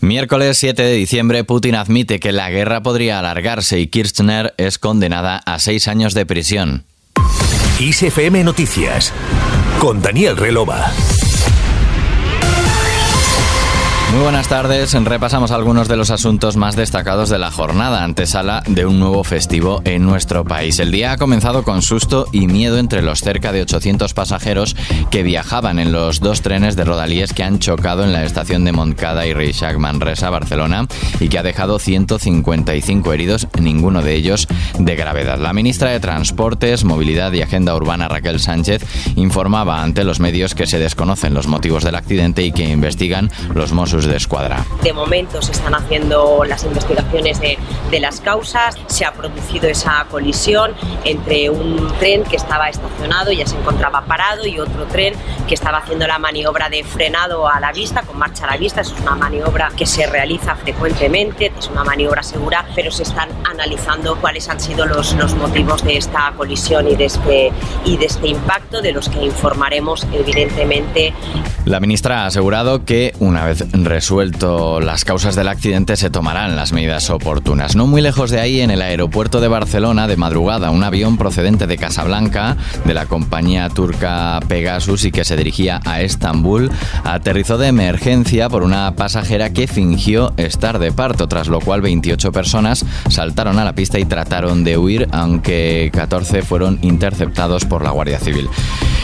Miércoles 7 de diciembre, Putin admite que la guerra podría alargarse y Kirchner es condenada a seis años de prisión. ISFM Noticias con Daniel Relova. Muy buenas tardes. Repasamos algunos de los asuntos más destacados de la jornada antesala de un nuevo festivo en nuestro país. El día ha comenzado con susto y miedo entre los cerca de 800 pasajeros que viajaban en los dos trenes de Rodalíes que han chocado en la estación de Montcada y Reixac Manresa, Barcelona, y que ha dejado 155 heridos, ninguno de ellos de gravedad. La ministra de Transportes, Movilidad y Agenda Urbana, Raquel Sánchez, informaba ante los medios que se desconocen los motivos del accidente y que investigan los Mossos de Escuadra. De momento se están haciendo las investigaciones de, de las causas. Se ha producido esa colisión entre un tren que estaba estacionado, y ya se encontraba parado, y otro tren que estaba haciendo la maniobra de frenado a la vista, con marcha a la vista. Eso es una maniobra que se realiza frecuentemente, es una maniobra segura, pero se están analizando cuáles han sido los, los motivos de esta colisión y de, este, y de este impacto, de los que informaremos evidentemente. La ministra ha asegurado que una vez resuelto las causas del accidente se tomarán las medidas oportunas. No muy lejos de ahí, en el aeropuerto de Barcelona, de madrugada, un avión procedente de Casablanca, de la compañía turca Pegasus y que se dirigía a Estambul, aterrizó de emergencia por una pasajera que fingió estar de parto, tras lo cual 28 personas saltaron a la pista y trataron de huir, aunque 14 fueron interceptados por la Guardia Civil.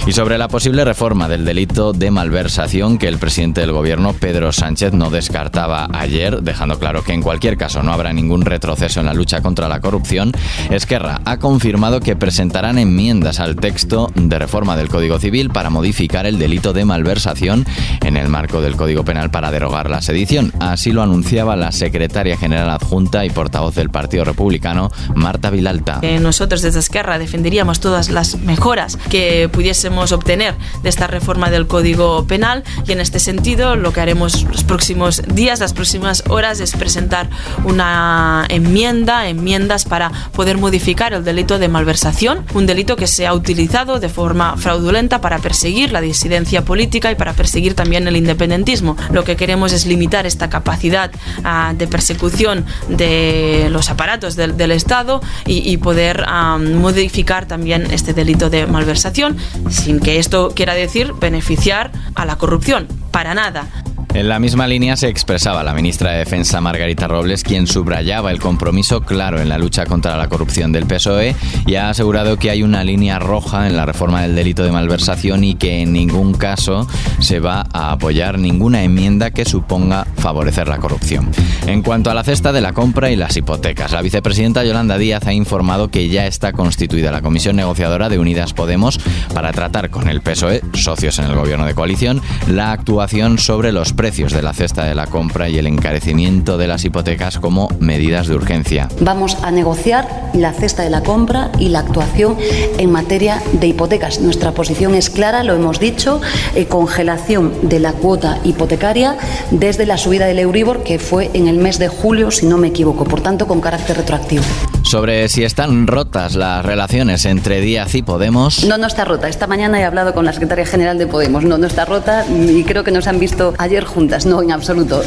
Y sobre la posible reforma del delito de malversación que el presidente del gobierno, Pedro Sánchez, no descartaba ayer, dejando claro que en cualquier caso no habrá ningún retroceso en la lucha contra la corrupción, Esquerra ha confirmado que presentarán enmiendas al texto de reforma del Código Civil para modificar el delito de malversación en el marco del Código Penal para derogar la sedición. Así lo anunciaba la secretaria general adjunta y portavoz del Partido Republicano, Marta Vilalta. Eh, nosotros desde Esquerra defenderíamos todas las mejoras que pudiésemos obtener de esta reforma del Código Penal y en este sentido lo que haremos los próximos días, las próximas horas es presentar una enmienda, enmiendas para poder modificar el delito de malversación, un delito que se ha utilizado de forma fraudulenta para perseguir la disidencia política y para perseguir también el independentismo. Lo que queremos es limitar esta capacidad uh, de persecución de los aparatos del, del Estado y, y poder um, modificar también este delito de malversación sin que esto quiera decir beneficiar a la corrupción. Para nada. En la misma línea se expresaba la ministra de Defensa Margarita Robles, quien subrayaba el compromiso claro en la lucha contra la corrupción del PSOE y ha asegurado que hay una línea roja en la reforma del delito de malversación y que en ningún caso se va a apoyar ninguna enmienda que suponga favorecer la corrupción. En cuanto a la cesta de la compra y las hipotecas, la vicepresidenta Yolanda Díaz ha informado que ya está constituida la comisión negociadora de Unidas Podemos para tratar con el PSOE, socios en el gobierno de coalición, la actuación sobre los precios de la cesta de la compra y el encarecimiento de las hipotecas como medidas de urgencia. Vamos a negociar la cesta de la compra y la actuación en materia de hipotecas. Nuestra posición es clara, lo hemos dicho, eh, congelación de la cuota hipotecaria desde la subida del Euribor que fue en el mes de julio, si no me equivoco, por tanto con carácter retroactivo. Sobre si están rotas las relaciones entre Díaz y Podemos. No, no está rota. Esta mañana he hablado con la secretaria general de Podemos. No, no está rota y creo que nos han visto ayer juntas. No, en absoluto.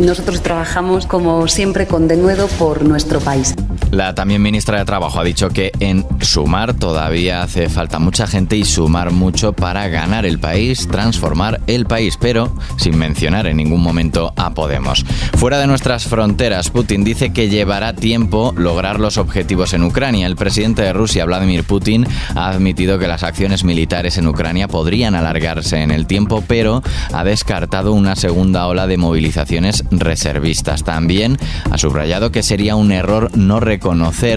Nosotros trabajamos como siempre con denuedo por nuestro país. La también ministra de Trabajo ha dicho que en sumar todavía hace falta mucha gente y sumar mucho para ganar el país, transformar el país, pero sin mencionar en ningún momento a Podemos. Fuera de nuestras fronteras, Putin dice que llevará tiempo lograr los objetivos en Ucrania. El presidente de Rusia, Vladimir Putin, ha admitido que las acciones militares en Ucrania podrían alargarse en el tiempo, pero ha descartado una segunda ola de movilizaciones reservistas. También ha subrayado que sería un error no reconocer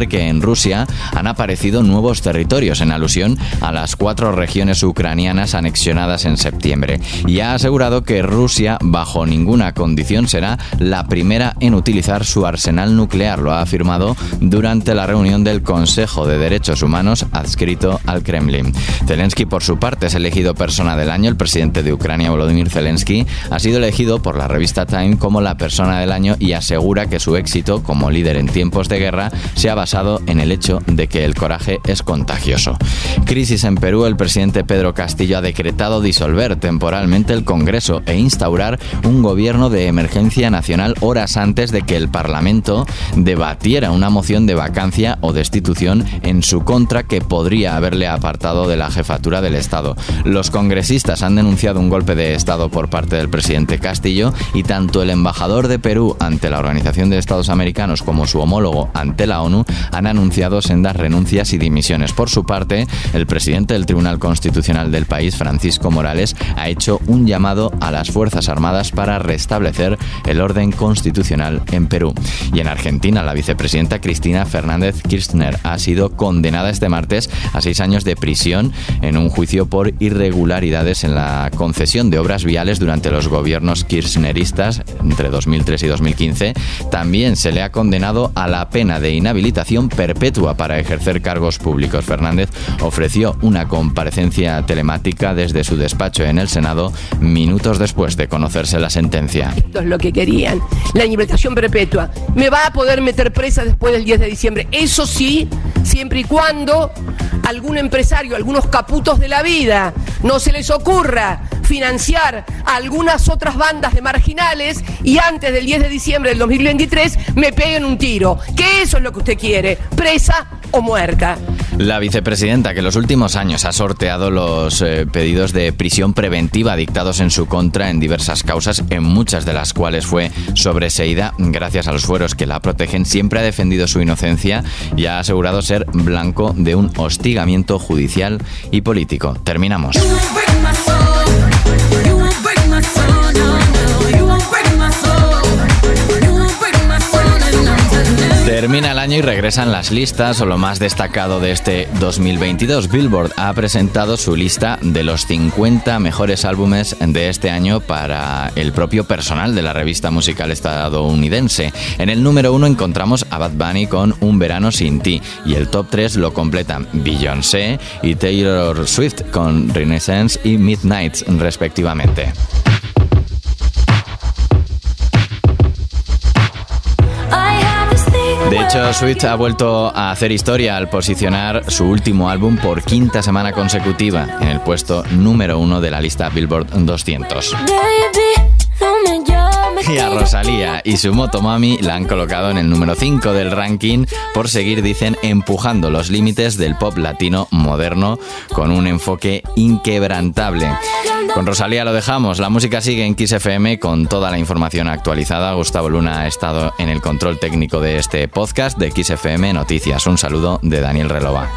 que en Rusia han aparecido nuevos territorios en alusión a las cuatro regiones ucranianas anexionadas en septiembre y ha asegurado que Rusia bajo ninguna condición será la primera en utilizar su arsenal nuclear, lo ha afirmado durante la reunión del Consejo de Derechos Humanos adscrito al Kremlin. Zelensky por su parte es elegido persona del año, el presidente de Ucrania Volodymyr Zelensky ha sido elegido por la revista Time como la persona del año y asegura que su éxito como líder en tiempos de guerra se ha basado en el hecho de que el coraje es contagioso. Crisis en Perú, el presidente Pedro Castillo ha decretado disolver temporalmente el Congreso e instaurar un gobierno de emergencia nacional horas antes de que el Parlamento debatiera una moción de vacancia o destitución en su contra que podría haberle apartado de la jefatura del Estado. Los congresistas han denunciado un golpe de Estado por parte del presidente Castillo y tanto el embajador de Perú ante la Organización de Estados Americanos como su homólogo ante la ONU han anunciado sendas renuncias y dimisiones. Por su parte, el presidente del Tribunal Constitucional del país, Francisco Morales, ha hecho un llamado a las Fuerzas Armadas para restablecer el orden constitucional en Perú. Y en Argentina, la vicepresidenta Cristina Fernández Kirchner ha sido condenada este martes a seis años de prisión en un juicio por irregularidades en la concesión de obras viales durante los gobiernos kirchneristas entre 2003 y 2015. También se le ha condenado a la pena de inhabilitación perpetua para ejercer cargos públicos. Fernández ofreció una comparecencia telemática desde su despacho en el Senado minutos después de conocerse la sentencia. Esto es lo que querían, la inhabilitación perpetua. Me va a poder meter presa después del 10 de diciembre. Eso sí, siempre y cuando algún empresario, algunos caputos de la vida, no se les ocurra financiar a algunas otras bandas de marginales y antes del 10 de diciembre del 2023 me peguen un tiro. Que eso es lo que usted quiere, presa o muerta. La vicepresidenta, que en los últimos años ha sorteado los eh, pedidos de prisión preventiva dictados en su contra en diversas causas, en muchas de las cuales fue sobreseída gracias a los fueros que la protegen, siempre ha defendido su inocencia y ha asegurado ser blanco de un hostigamiento judicial y político. Terminamos. Termina el año y regresan las listas o lo más destacado de este 2022. Billboard ha presentado su lista de los 50 mejores álbumes de este año para el propio personal de la revista musical estadounidense. En el número uno encontramos a Bad Bunny con Un verano sin ti y el top 3 lo completan Beyoncé y Taylor Swift con Renaissance y Midnights respectivamente. Hecho, Switch ha vuelto a hacer historia al posicionar su último álbum por quinta semana consecutiva en el puesto número uno de la lista Billboard 200. Y a Rosalía y su Motomami la han colocado en el número 5 del ranking por seguir, dicen, empujando los límites del pop latino moderno con un enfoque inquebrantable. Con Rosalía lo dejamos, la música sigue en Kiss FM con toda la información actualizada. Gustavo Luna ha estado en el control técnico de este podcast de Kiss FM Noticias. Un saludo de Daniel Relova.